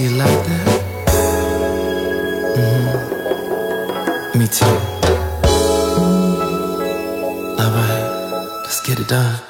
Do you like that? Mm-hmm. Me too. Alright, let's get it done.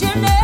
passionate